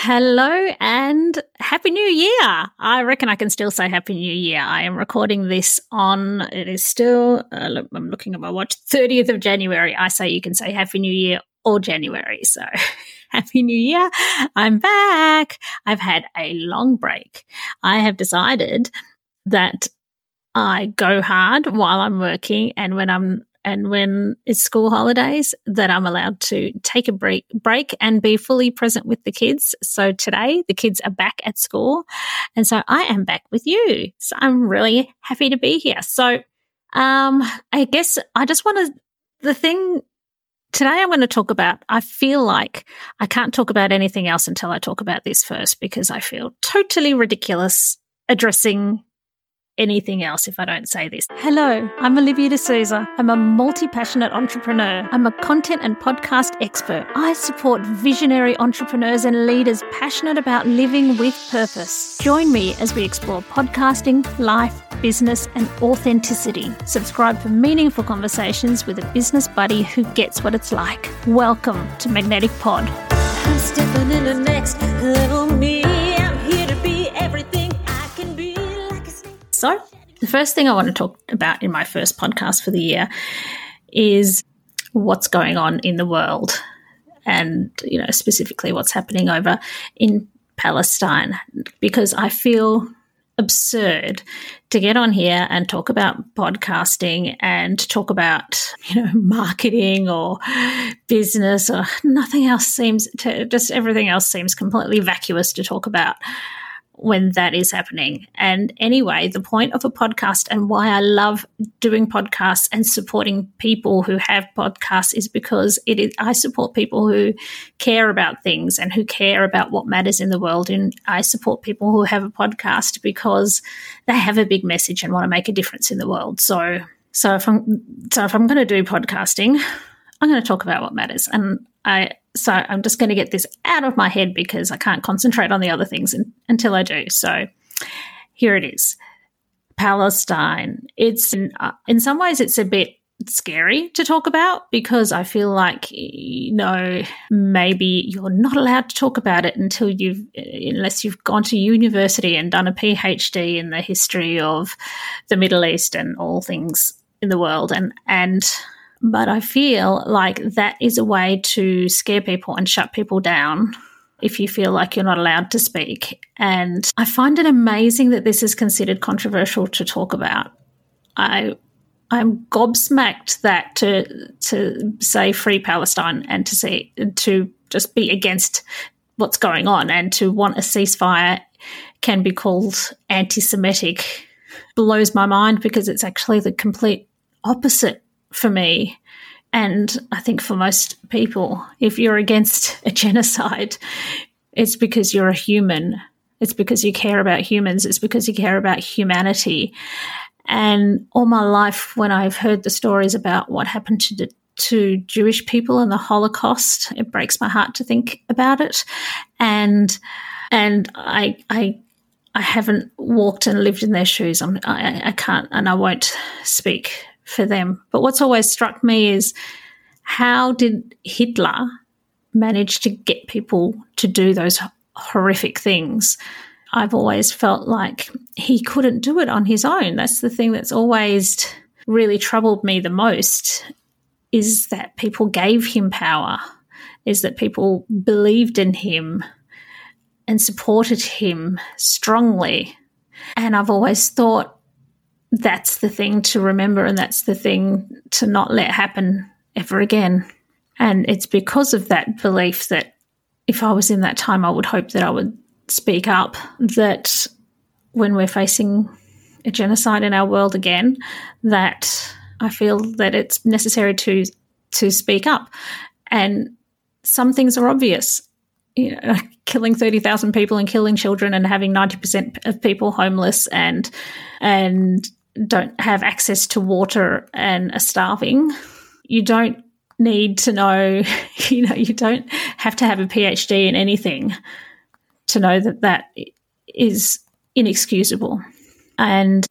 Hello and Happy New Year. I reckon I can still say Happy New Year. I am recording this on, it is still, uh, look, I'm looking at my watch, 30th of January. I say you can say Happy New Year or January. So Happy New Year. I'm back. I've had a long break. I have decided that I go hard while I'm working and when I'm and when it's school holidays that I'm allowed to take a break break and be fully present with the kids. So today the kids are back at school and so I am back with you. So I'm really happy to be here. So um I guess I just want to the thing today I'm going to talk about I feel like I can't talk about anything else until I talk about this first because I feel totally ridiculous addressing anything else if I don't say this. Hello, I'm Olivia de Sousa. I'm a multi passionate entrepreneur. I'm a content and podcast expert. I support visionary entrepreneurs and leaders passionate about living with purpose. Join me as we explore podcasting, life, business, and authenticity. Subscribe for meaningful conversations with a business buddy who gets what it's like. Welcome to Magnetic Pod. So, the first thing I want to talk about in my first podcast for the year is what's going on in the world and, you know, specifically what's happening over in Palestine because I feel absurd to get on here and talk about podcasting and talk about you know marketing or business or nothing else seems to just everything else seems completely vacuous to talk about when that is happening. And anyway, the point of a podcast and why I love doing podcasts and supporting people who have podcasts is because it is, I support people who care about things and who care about what matters in the world. And I support people who have a podcast because they have a big message and want to make a difference in the world. So, so if I'm, so if I'm going to do podcasting, I'm going to talk about what matters. And I, so I'm just going to get this out of my head because I can't concentrate on the other things in, until I do. So here it is. Palestine. It's in, uh, in some ways it's a bit scary to talk about because I feel like you know maybe you're not allowed to talk about it until you've unless you've gone to university and done a PhD in the history of the Middle East and all things in the world and and but I feel like that is a way to scare people and shut people down if you feel like you're not allowed to speak. And I find it amazing that this is considered controversial to talk about. I I'm gobsmacked that to to say free Palestine and to say to just be against what's going on and to want a ceasefire can be called anti-Semitic blows my mind because it's actually the complete opposite for me and I think for most people, if you're against a genocide, it's because you're a human. It's because you care about humans. It's because you care about humanity. And all my life, when I've heard the stories about what happened to to Jewish people in the Holocaust, it breaks my heart to think about it. And and I I I haven't walked and lived in their shoes. I'm, I, I can't, and I won't speak for them. But what's always struck me is how did Hitler manage to get people to do those horrific things? I've always felt like he couldn't do it on his own. That's the thing that's always really troubled me the most is that people gave him power, is that people believed in him and supported him strongly. And I've always thought that's the thing to remember and that's the thing to not let happen ever again. And it's because of that belief that if I was in that time, I would hope that I would speak up that when we're facing a genocide in our world again, that I feel that it's necessary to to speak up. And some things are obvious. You know, killing 30,000 people and killing children and having 90% of people homeless and and don't have access to water and are starving, you don't need to know, you know, you don't have to have a PhD in anything to know that that is inexcusable. And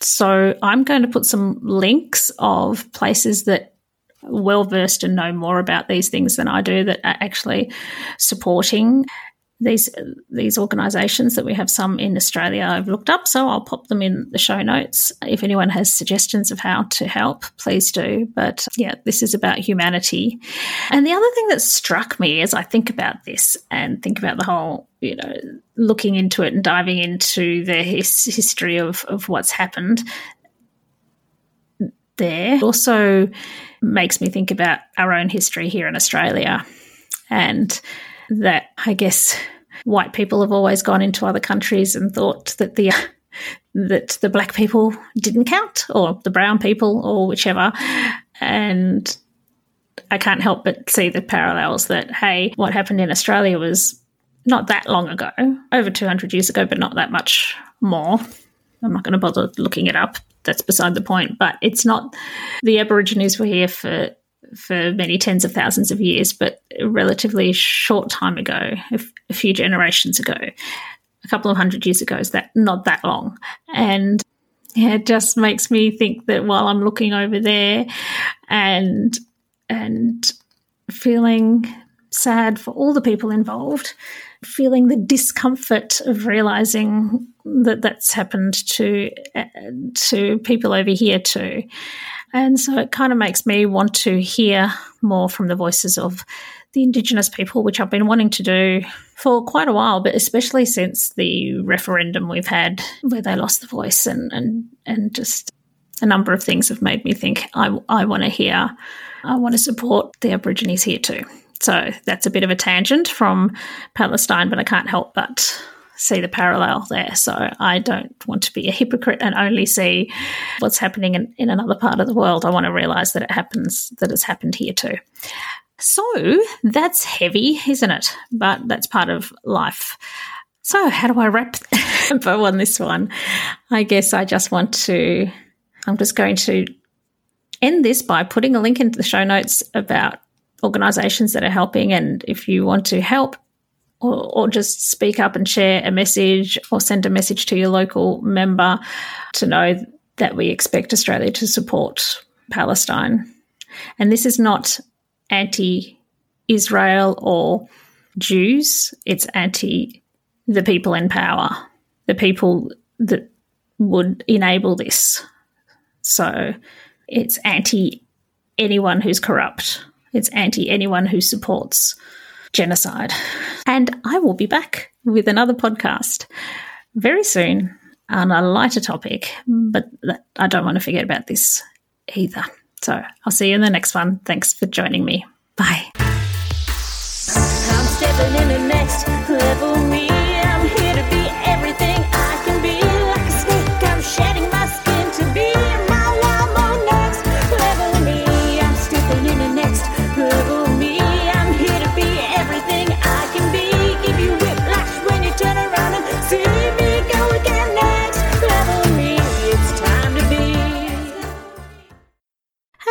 so I'm going to put some links of places that well versed and know more about these things than I do that are actually supporting these these organisations that we have some in Australia I've looked up, so I'll pop them in the show notes. If anyone has suggestions of how to help, please do. But yeah, this is about humanity. And the other thing that struck me as I think about this and think about the whole, you know, looking into it and diving into the his, history of, of what's happened there also makes me think about our own history here in Australia and that I guess white people have always gone into other countries and thought that the that the black people didn't count or the brown people or whichever. And I can't help but see the parallels that hey what happened in Australia was not that long ago over 200 years ago but not that much more. I'm not going to bother looking it up. That's beside the point. But it's not the aborigines were here for for many tens of thousands of years, but a relatively short time ago, a few generations ago, a couple of hundred years ago, is that not that long. And yeah, it just makes me think that while I'm looking over there and and feeling sad for all the people involved, feeling the discomfort of realizing that that's happened to to people over here too. And so it kind of makes me want to hear more from the voices of the Indigenous people, which I've been wanting to do for quite a while, but especially since the referendum we've had where they lost the voice and, and, and just a number of things have made me think I, I want to hear, I want to support the Aborigines here too. So that's a bit of a tangent from Palestine, but I can't help but see the parallel there. So I don't want to be a hypocrite and only see what's happening in, in another part of the world. I want to realize that it happens, that it's happened here too. So that's heavy, isn't it? But that's part of life. So, how do I wrap bow on this one? I guess I just want to, I'm just going to end this by putting a link into the show notes about organizations that are helping. And if you want to help or, or, just speak up and share a message or send a message to your local member to know that we expect Australia to support Palestine. And this is not anti Israel or Jews, it's anti the people in power, the people that would enable this. So it's anti anyone who's corrupt, it's anti anyone who supports genocide. And I will be back with another podcast very soon on a lighter topic, but I don't want to forget about this either. So I'll see you in the next one. Thanks for joining me. Bye.